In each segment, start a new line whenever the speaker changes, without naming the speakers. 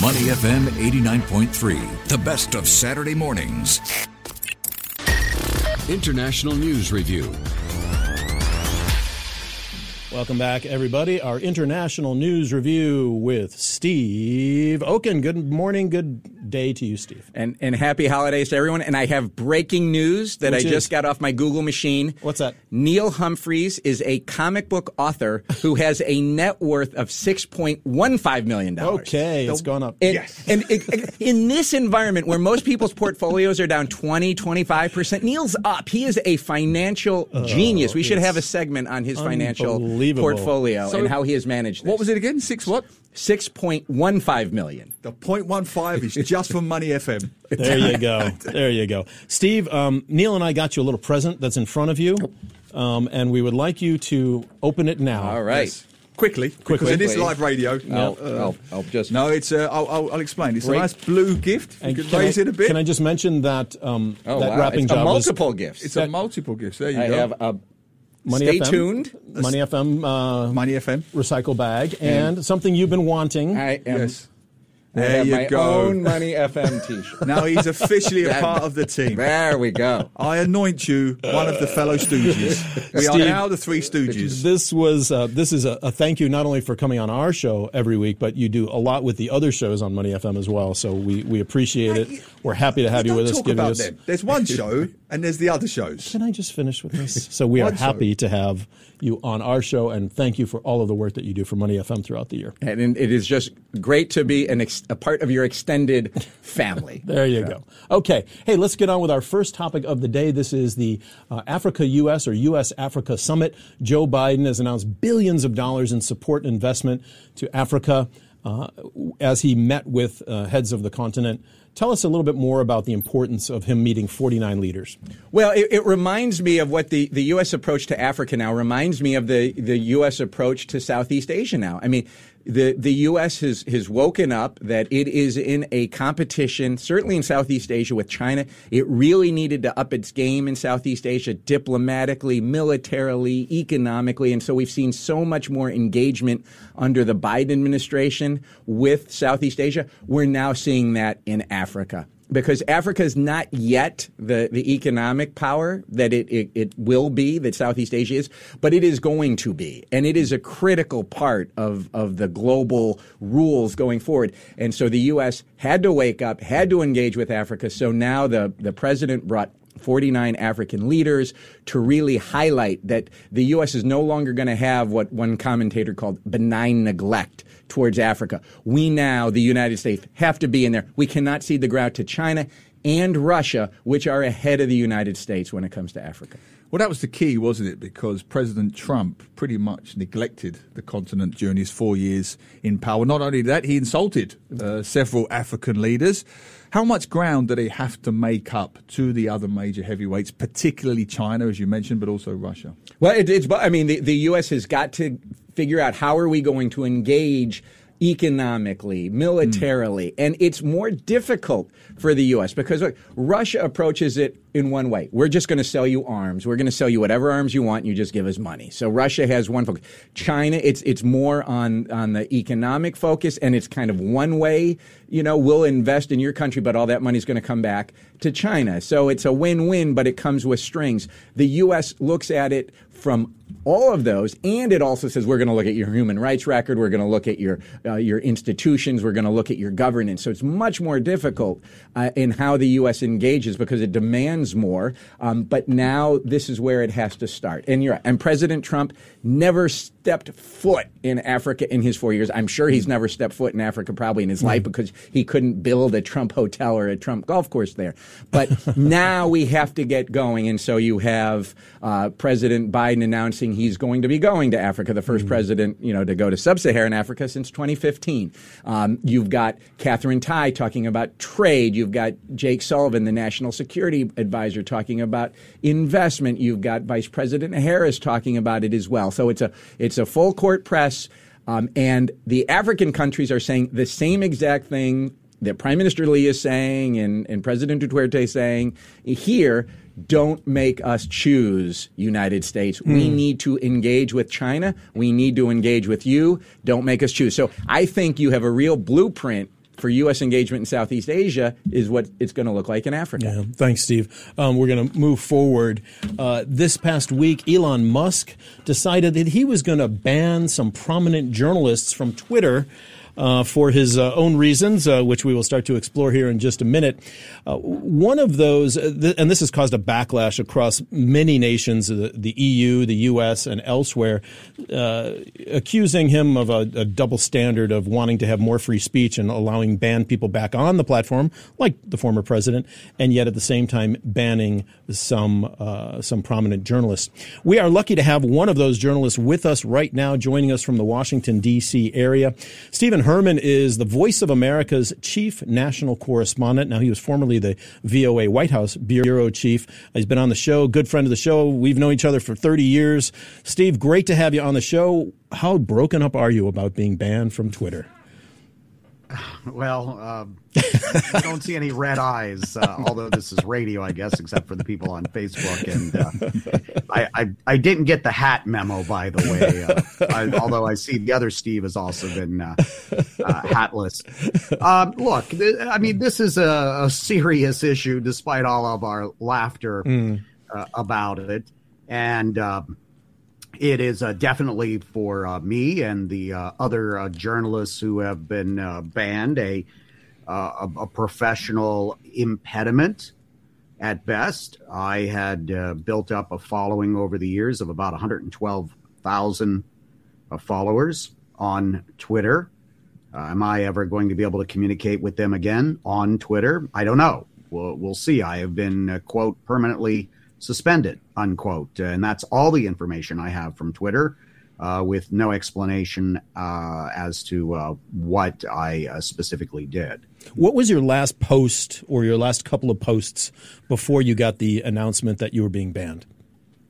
Money FM 89.3, the best of Saturday mornings. International News Review.
Welcome back, everybody. Our international news review with Steve Okun. Good morning, good day to you, Steve.
And, and happy holidays to everyone. And I have breaking news that
Which
I
is?
just got off my Google machine.
What's that?
Neil Humphreys is a comic book author who has a net worth of $6.15 million.
Okay, it's gone up.
And, and it- in this environment where most people's portfolios are down 20, 25%, Neil's up. He is a financial oh, genius. We should
Oh,
have a segment on his financial
unbelievable.
portfolio
So-
and how he has managed this.
What was it again? Six what?
6.15 million.
The 0.15 is just for Money FM.
There you go. There you go. Steve, um, Neil and I got you a little present that's in front of you, um, and we would like you to open it now.
All right.
Yes. Quickly,
Quickly.
because it is live radio.
I'll,
Uh,
I'll, I'll just.
no, it's. Uh, I'll, I'll, I'll explain. It's
Great.
a nice blue gift. If
And
you could
can
raise
I,
it a bit.
Can I just mention that um,
Oh,
that
wow.
wrapping
it's a
job was
multiple gifts.
it's a multiple gift. There you
I
go.
have a
Money
Stay
FM,
tuned.
Money FM uh,
Money FM.
recycle bag and something you've been wanting.
I am.
Yes.
I
There
have
you
my
go.
own Money FM T-shirt.
Now he's officially a part of the team.
there we go.
I anoint you one of the fellow Stooges. We are now the three Stooges.
This was uh, this is a, a thank you not only for coming on our show every week, but you do a lot with the other shows on Money FM as well. So we, we appreciate it. We're happy to have you
Don't
with us.
talk
Giving
about
us.
them. There's one show and there's the other shows.
Can I just finish with this? So we are happy to have you on our show, and thank you for all of the work that you do for Money FM throughout the year.
And it is just great to be an ex- a part of your extended family.
There you go. Okay. Hey, let's get on with our first topic of the day. This is the uh, Africa US or US Africa Summit. Joe Biden has announced billions of dollars in support and investment to Africa uh, as he met with uh, heads of the continent. Tell us a little bit more about the importance of him meeting 49 leaders.
Well, it, it reminds me of what the, the U.S. approach to Africa now reminds me of the, the U.S. approach to Southeast Asia now. I mean, the, the U.S. has, has woken up that it is in a competition, certainly in Southeast Asia with China. It really needed to up its game in Southeast Asia diplomatically, militarily, economically. And so we've seen so much more engagement under the Biden administration with Southeast Asia. We're now seeing that in Africa because Africa is not yet the, the economic power that it, it, it will be, that Southeast Asia is, but it is going to be. And it is a critical part of, of the global rules going forward. And so the U.S. had to wake up, had to engage with Africa. So now the, the president brought 49 African leaders to really highlight that the U.S. is no longer going to have what one commentator called benign neglect towards Africa. We now, the United States, have to be in there. We cannot cede the ground to China and Russia, which are ahead of the United States when it comes to Africa.
Well, that was the key, wasn't it? Because President Trump pretty much neglected the continent during his four years in power. Not only that, he insulted uh, several African leaders. How much ground do they have to make up to the other major heavyweights, particularly China, as you mentioned, but also Russia?
Well, it, it's. I mean, the, the U.S. has got to figure out how are we going to engage economically, militarily, hmm. and it's more difficult for the U.S. because look, Russia approaches it in one way. We're just going to sell you arms. We're going to sell you whatever arms you want. And you just give us money. So Russia has one focus. China, it's it's more on on the economic focus, and it's kind of one way. You know, we'll invest in your country, but all that money is going to come back to China. So it's a win-win, but it comes with strings. The U.S. looks at it from all of those, and it also says we're going to look at your human rights record, we're going to look at your uh, your institutions, we're going to look at your governance. So it's much more difficult uh, in how the U.S. engages because it demands more. Um, but now this is where it has to start. And you're right. And President Trump never stepped foot in Africa in his four years. I'm sure he's never stepped foot in Africa probably in his life because he couldn't build a Trump hotel or a Trump golf course there. But now we have to get going, and so you have uh, President Biden announcing he's going to be going to Africa, the 1st president, you know, to go to sub-Saharan Africa since 2015. Um, you've got Katherine Tai talking about trade. You've got Jake Sullivan, the national security advisor, talking about investment. You've got Vice President Harris talking about it as well. So it's a it's a full court press, um, and the African countries are saying the same exact thing that Prime Minister Lee is saying and, and President Duterte is saying here. Don't make us choose United States. We need to engage with China. We need to engage with you. Don't make us choose. So I think you have a real blueprint for U.S. engagement in Southeast Asia is what it's going to look like in Africa.
Yeah, thanks, Steve. Um, we're going to move forward. Uh, this past week, Elon Musk decided that he was going to ban some prominent journalists from Twitter uh, for his uh, own reasons, uh, which we will start to explore here in just a minute. Uh, one of those, uh, th- and this has caused a backlash across many nations, the, the EU, the US, and elsewhere, accusing him of a, a, double standard of wanting to have more free speech and allowing banned people back on the platform, like the former president, and yet at the same time banning some some prominent journalists. We are lucky to have one of those journalists with us right now, joining us from the Washington D.C. area, Stephen. Herman is the Voice of America's chief national correspondent. Now, he was formerly the VOA White House bureau chief. He's been on the show, good friend of the show. We've known each other for 30 years. Steve, great to have you on the show. How broken up are you about being banned from Twitter?
Well, um, I don't see any red eyes, uh, although this is radio, I guess, except for the people on Facebook. And uh, I, I, I, didn't get the hat memo, by the way, uh, I, although I see the other Steve has also been uh, uh, hatless. Um, look, th- I mean, this is a, a, serious issue, despite all of our laughter mm. about it. And um, it is uh, definitely for uh, me and the uh, other uh, journalists who have been uh, banned a, uh, a, a professional impediment at best. I had built up a following over the years of about 112,000 followers on Twitter. am I ever going to be able to communicate with them again on Twitter? I don't know. We'll, we'll see. I have been, quote, permanently suspended, unquote. And that's all the information I have from Twitter. Uh, with no explanation uh, as to uh, what I uh, specifically did.
What was your last post or your last couple of posts before you got the announcement that you were being banned?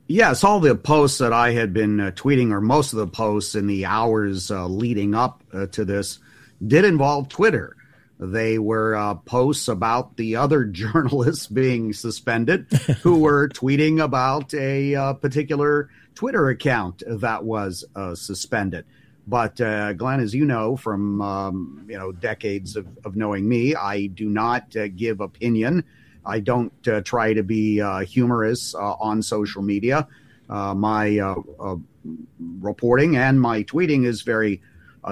Yes, all the posts that I had been uh, tweeting, or most of the posts in the hours uh, leading up to this, did involve Twitter. They were uh, posts about the other journalists being suspended who were tweeting about a uh, particular Twitter account that was uh, suspended. But uh, Glenn, as you know from um, you know decades of, of, knowing me, I do not uh, give opinion. I don't uh, try to be humorous on social media. my reporting and my tweeting is very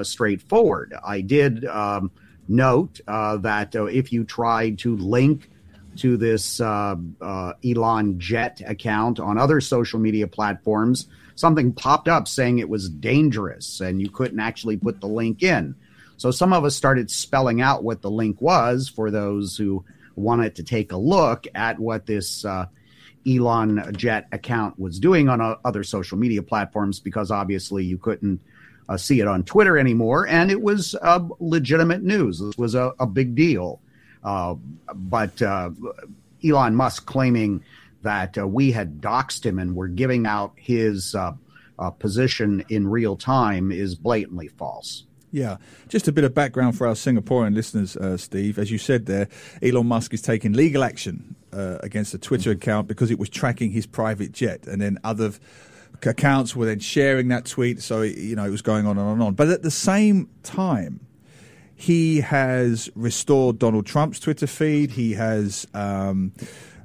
straightforward. I did. Um, note uh, that uh, if you tried to link to this uh, uh, Elon Jet account on other social media platforms, something popped up saying it was dangerous and you couldn't actually put the link in. So some of us started spelling out what the link was for those who wanted to take a look at what this uh, Elon Jet account was doing on uh, other social media platforms because obviously you couldn't uh, see it on Twitter anymore, and it was uh, legitimate news. This was a, a big deal. Uh, but uh, Elon Musk claiming that uh, we had doxed him and were giving out his uh, position in real time is blatantly false.
Yeah, just a bit of background for our Singaporean listeners, Steve. As you said there, Elon Musk is taking legal action against a Twitter account because it was tracking his private jet, and then other accounts were then sharing that tweet. So, you know, it was going on and on and on. But at the same time, he has restored Donald Trump's Twitter feed. He has um,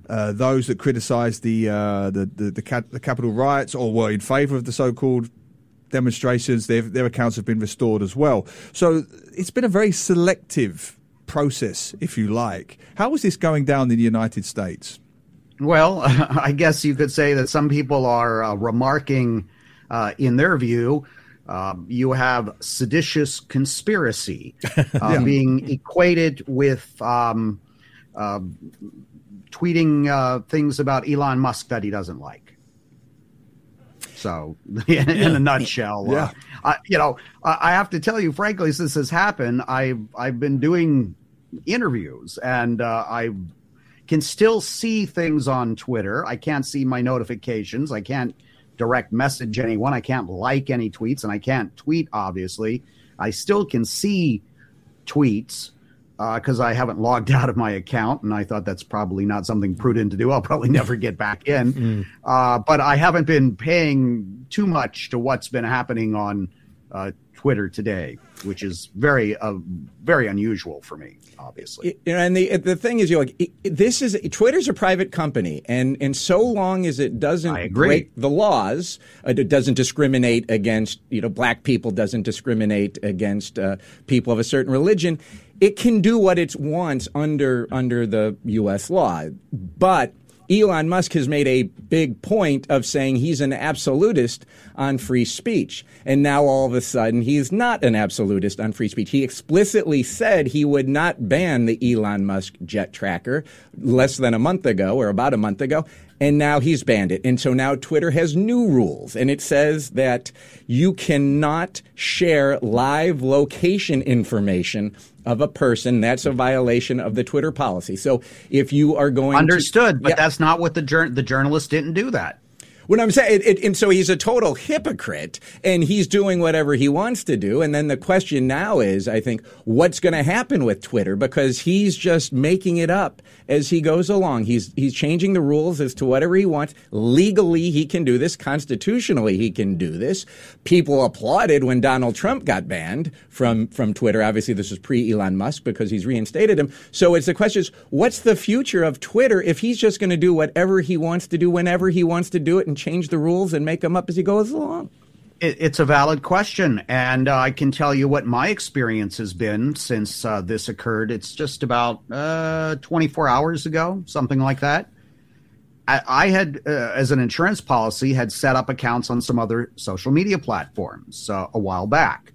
uh, those that criticised the, uh, the the the, the Capitol riots or were in favour of the so-called demonstrations. Their accounts have been restored as well. So it's been a very selective process, if you like. How is this going down in the United States?
Well, I guess you could say that some people are uh, remarking, uh, in their view, uh, you have seditious conspiracy uh, yeah. being equated with um, um tweeting uh, things about Elon Musk that he doesn't like. So, in, yeah. in a nutshell, uh, yeah. you know, I have to tell you, frankly, since this has happened, I've I've been doing interviews and I've can still see things on Twitter. I can't see my notifications. I can't direct message anyone. I can't like any tweets, and I can't tweet, obviously. I still can see tweets because uh, I haven't logged out of my account, and I thought that's probably not something prudent to do. I'll probably never get back in. Mm. Uh, but I haven't been paying too much to what's been happening on uh, Twitter today, which is very uh, very unusual for me, obviously.
and the the thing is, you know, like, this is Twitter's a private company, and and so long as it doesn't break the laws, uh, it doesn't discriminate against you know black people, doesn't discriminate against uh, people of a certain religion, it can do what it wants under under the U.S. law, but Elon Musk has made a big point of saying he's an absolutist on free speech. And now all of a sudden he's not an absolutist on free speech. He explicitly said he would not ban the Elon Musk jet tracker less than a month ago or about a month ago. And now he's banned it. And so now Twitter has new rules. And it says that you cannot share live location information of a person. That's a violation of the Twitter policy. So if you are going
understood,
to,
but yeah. that's not what the the journalist didn't do that.
What I'm saying, it, it, and so he's a total hypocrite, and he's doing whatever he wants to do. And then the question now is, I think, what's going to happen with Twitter because he's just making it up as he goes along. He's he's changing the rules as to whatever he wants. Legally, he can do this. Constitutionally, he can do this. People applauded when Donald Trump got banned from from Twitter. Obviously, this was pre Elon Musk because he's reinstated him. So it's the question is, what's the future of Twitter if he's just going to do whatever he wants to do whenever he wants to do it and change the rules and make them up as he goes along?
it's a valid question, and uh, I can tell you what my experience has been since uh, this occurred. It's just about uh, 24 hours ago, something like that. I, I had, uh, as an insurance policy, had set up accounts on some other social media platforms uh, a while back.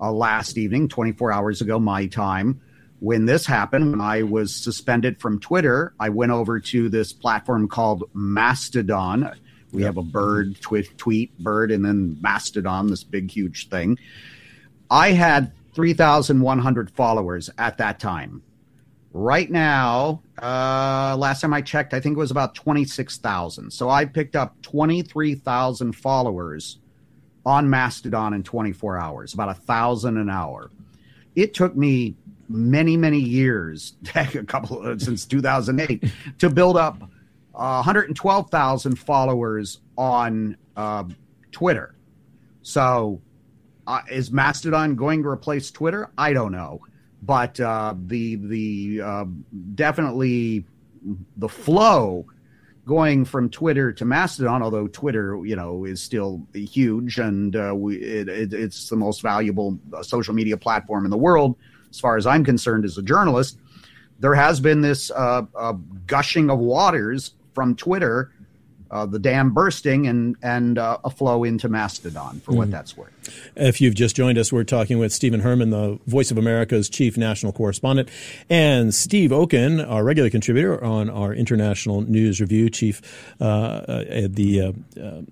Uh, last evening, 24 hours ago, my time, when this happened, when I was suspended from Twitter, I went over to this platform called Mastodon we yep. have a bird, tweet, tweet, bird, and then Mastodon, this big, huge thing. I had 3,100 followers at that time. Right now, uh, last time I checked, I think it was about 26,000. So I picked up 23,000 followers on Mastodon in 24 hours, about a thousand an hour. It took me many, many years, a couple since 2008, to build up 112,000 followers on uh, Twitter. So, uh, is Mastodon going to replace Twitter? I don't know, but uh, the the uh, definitely the flow going from Twitter to Mastodon, although Twitter, you know, is still huge and uh, we, it, it, it's the most valuable uh, social media platform in the world, as far as I'm concerned, as a journalist. There has been this gushing of waters from Twitter, uh, the dam bursting and and uh, a flow into Mastodon for mm what hmm. that's worth.
If you've just joined us, we're talking with Stephen Herman, the Voice of America's chief national correspondent, and Steve Okun, our regular contributor on our international news review, chief uh, uh the uh, uh,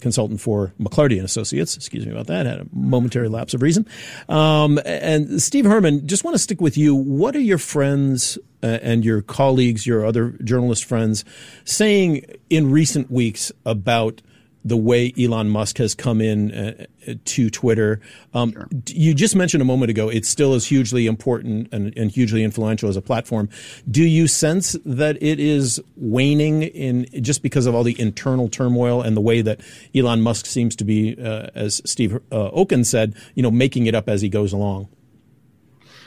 consultant for McLarty and Associates. Excuse me about that. Had a momentary lapse of reason. Um, and Steve Herman, just want to stick with you. What are your friends uh, and your colleagues, your other journalist friends, saying in recent weeks about the way Elon Musk has come in uh, to Twitter. Um, sure. You just mentioned a moment ago it still is hugely important and, and, hugely influential as a platform. Do you sense that it is waning in just because of all the internal turmoil and the way that Elon Musk seems to be, uh, as Steve uh, Okun said, you know, making it up as he goes along?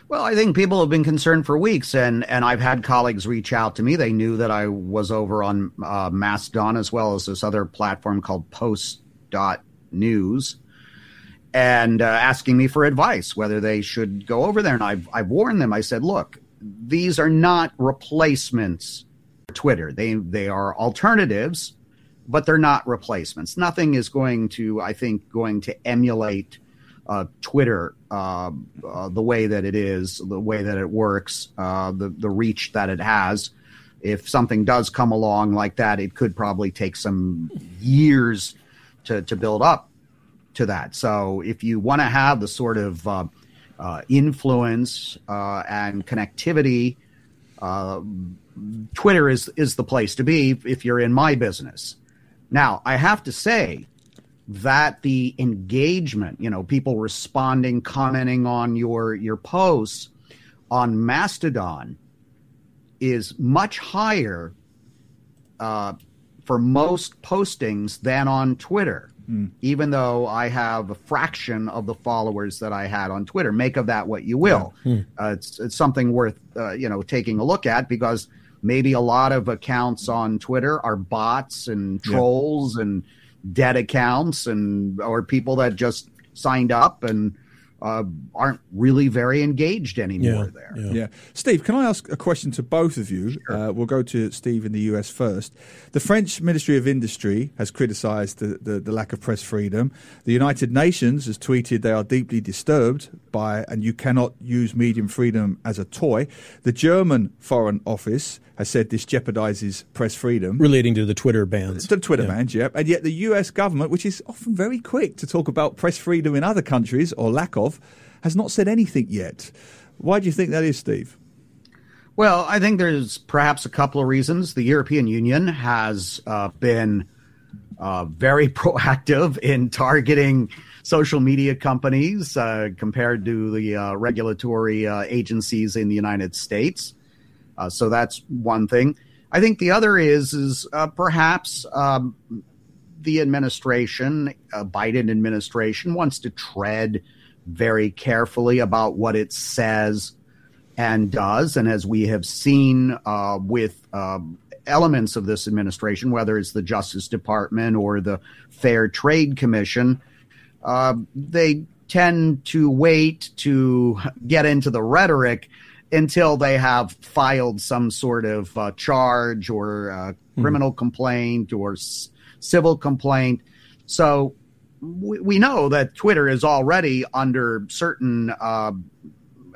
Well, I think people have been concerned for weeks, and and I've had colleagues reach out to me. They knew that I was over on uh, Mastodon as well as this other platform called Post.news, and uh, asking me for advice whether they should go over there. And I've I've warned them. I said, look, these are not replacements for Twitter. They they are alternatives, but they're not replacements. Nothing is going to, I think, going to emulate uh, Twitter uh, uh, the way that it is, the way that it works, uh, the the reach that it has. If something does come along like that, it could probably take some years to to build up to that. So if you want to have the sort of uh, uh, influence and connectivity, Twitter is is the place to be if you're in my business. Now, I have to say that the engagement, you know, people responding, commenting on your your posts on Mastodon is much higher uh, for most postings than on Twitter. even though I have a fraction of the followers that I had on Twitter. Make of that what you will. Uh, it's it's something worth uh, you know taking a look at because maybe a lot of accounts on Twitter are bots and trolls and dead accounts and or people that just signed up and uh, aren't really very engaged anymore there.
Yeah. Steve, can I ask a question to both of you? Uh, we'll go to Steve in the US first. The French Ministry of Industry has criticized the, the, the lack of press freedom. The United Nations has tweeted they are deeply disturbed by, and you cannot use medium freedom as a toy. The German Foreign Office has said this jeopardizes press freedom.
Relating to the Twitter bans.
The Twitter bans, yeah. And yet the US government, which is often very quick to talk about press freedom in other countries or lack of, has not said anything yet. Why do you think that is, Steve?
Well, I think there's perhaps a couple of reasons. The European Union has uh, been uh, very proactive in targeting social media companies uh, compared to the uh, regulatory uh, agencies in the United States. Uh, so that's one thing. I think the other is is perhaps um, the administration, Biden administration, wants to tread very carefully about what it says and does. And as we have seen uh, with um, elements of this administration, whether it's the Justice Department or the Fair Trade Commission, uh, they tend to wait to get into the rhetoric until they have filed some sort of uh, charge or uh, criminal mm. complaint or s- civil complaint. So we, we, know that Twitter is already under certain uh,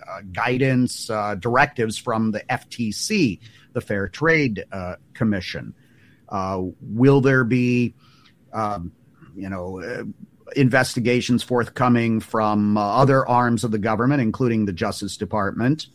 uh, guidance uh, directives from the FTC, the Fair Trade uh, Commission. Uh, will there be, um, you know, uh, investigations forthcoming from other arms of the government, including the Justice Department,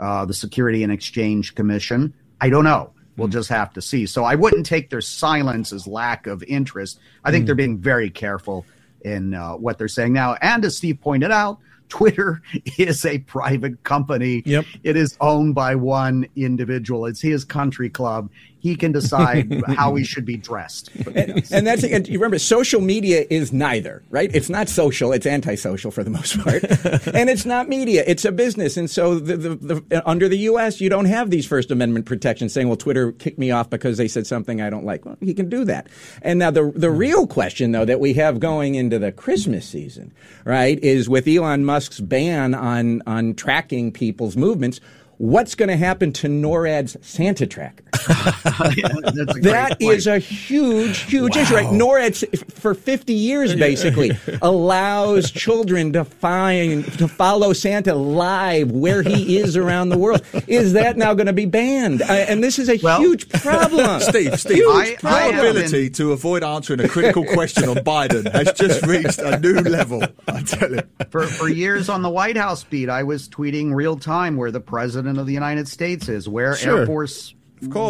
the Security and Exchange Commission? I don't know. We'll mm. just have to see. So I wouldn't take their silence as lack of interest. I think mm. they're being very careful in uh, what they're saying now. And as Steve pointed out, Twitter is a private company.
Yep.
It is owned by one individual. It's his country club. He can decide how he should be dressed.
And, and that's and you remember social media is neither, right? It's not social, it's antisocial for the most part. and it's not media, it's a business. And so the, the, the, under the US, you don't have these First Amendment protections saying, well, Twitter kicked me off because they said something I don't like. Well, he can do that. And now the the hmm. real question though that we have going into the Christmas season, right, is with Elon Musk's ban on on tracking people's movements what's going to happen to NORAD's Santa tracker? yeah, that is a huge, huge wow. issue. Right? NORAD for 50 years basically allows children to find to follow Santa live where he is around the world. Is that now going to be banned? Uh, and this is a well, huge problem.
Steve, Steve, huge I, your ability been... to avoid answering a critical question on Biden has just reached a new level. I tell you.
For for years on the White House beat, I was tweeting real time where the president president of the United States is, where sure. Air Force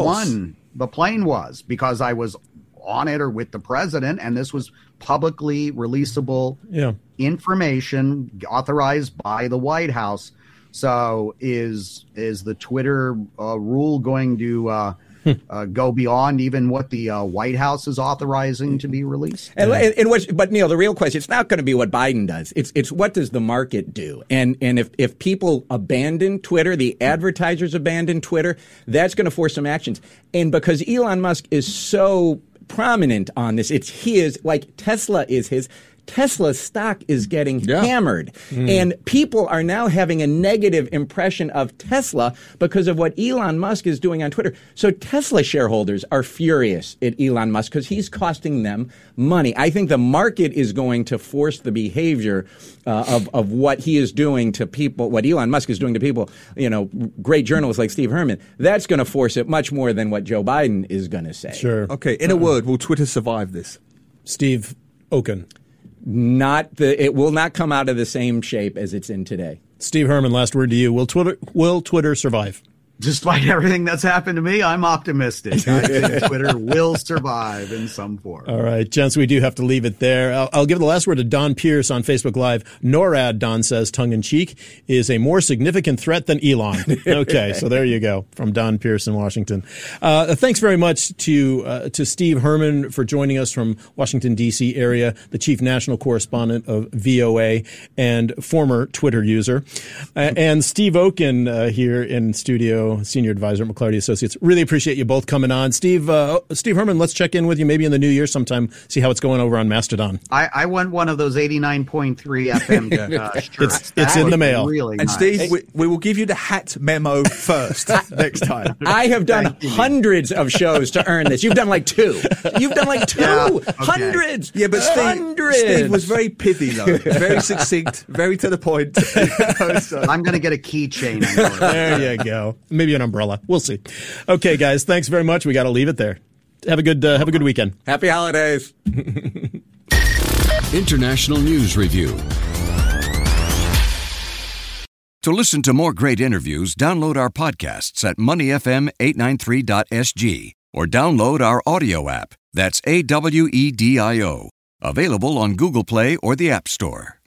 One the plane was, because I was on it or with the president, and this was publicly releasable
yeah.
information authorized by the White House. So is is the Twitter uh, rule going to uh, uh, go beyond even what the uh, White House is authorizing to be released.
And, and, and what, but Neil, the real question it's not going to be what Biden does. It's it's what does the market do? And and if if people abandon Twitter, the advertisers abandon Twitter, that's going to force some actions. And because Elon Musk is so prominent on this, it's his like Tesla is his. Tesla's stock is getting yeah. hammered. Mm. And people are now having a negative impression of Tesla because of what Elon Musk is doing on Twitter. So Tesla shareholders are furious at Elon Musk because he's costing them money. I think the market is going to force the behavior uh, of, of what he is doing to people, what Elon Musk is doing to people, you know, great journalists like Steve Herman. That's going to force it much more than what Joe Biden is going to say.
Sure.
Okay. In a word, will Twitter survive this?
Steve Okun
not the it will not come out of the same shape as it's in today.
Steve Herman, last word to you. Will Twitter will Twitter survive?
Despite everything that's happened to me, I'm optimistic. I think Twitter will survive in some form.
All right, gents, we do have to leave it there. I'll, I'll give the last word to Don Pierce on Facebook Live. NORAD, Don says, tongue in cheek, is a more significant threat than Elon. Okay, so there you go from Don Pierce in Washington. Uh, thanks very much to uh, to Steve Herman for joining us from Washington D.C. area, the chief national correspondent of VOA and former Twitter user, uh, and Steve Okun uh, here in studio, senior advisor at McLarty Associates. Really appreciate you both coming on, Steve. Uh, Steve Herman, let's check in with you maybe in the new year sometime. See how it's going over on Mastodon.
I, I want one of those 89.3 FM uh, shirts.
It's, it's in the mail.
Really
And
nice.
Steve, we, we will give you the hat memo first next time.
I have done hundreds of shows to earn this. You've done like two. You've done like two.
Yeah, okay.
Hundreds.
Yeah, but Steve,
hundreds.
Steve was very pithy though, very succinct, very to the point. So-
I'm going to get a keychain.
There you go. Maybe an umbrella. We'll see. Okay, guys. Thanks very much. We got to leave it there. Have a good uh, have a good weekend.
Happy holidays.
International News Review. To listen to more great interviews, download our podcasts at moneyfm893.sg or download our audio app. That's A W E D I O. Available on Google Play or the App Store.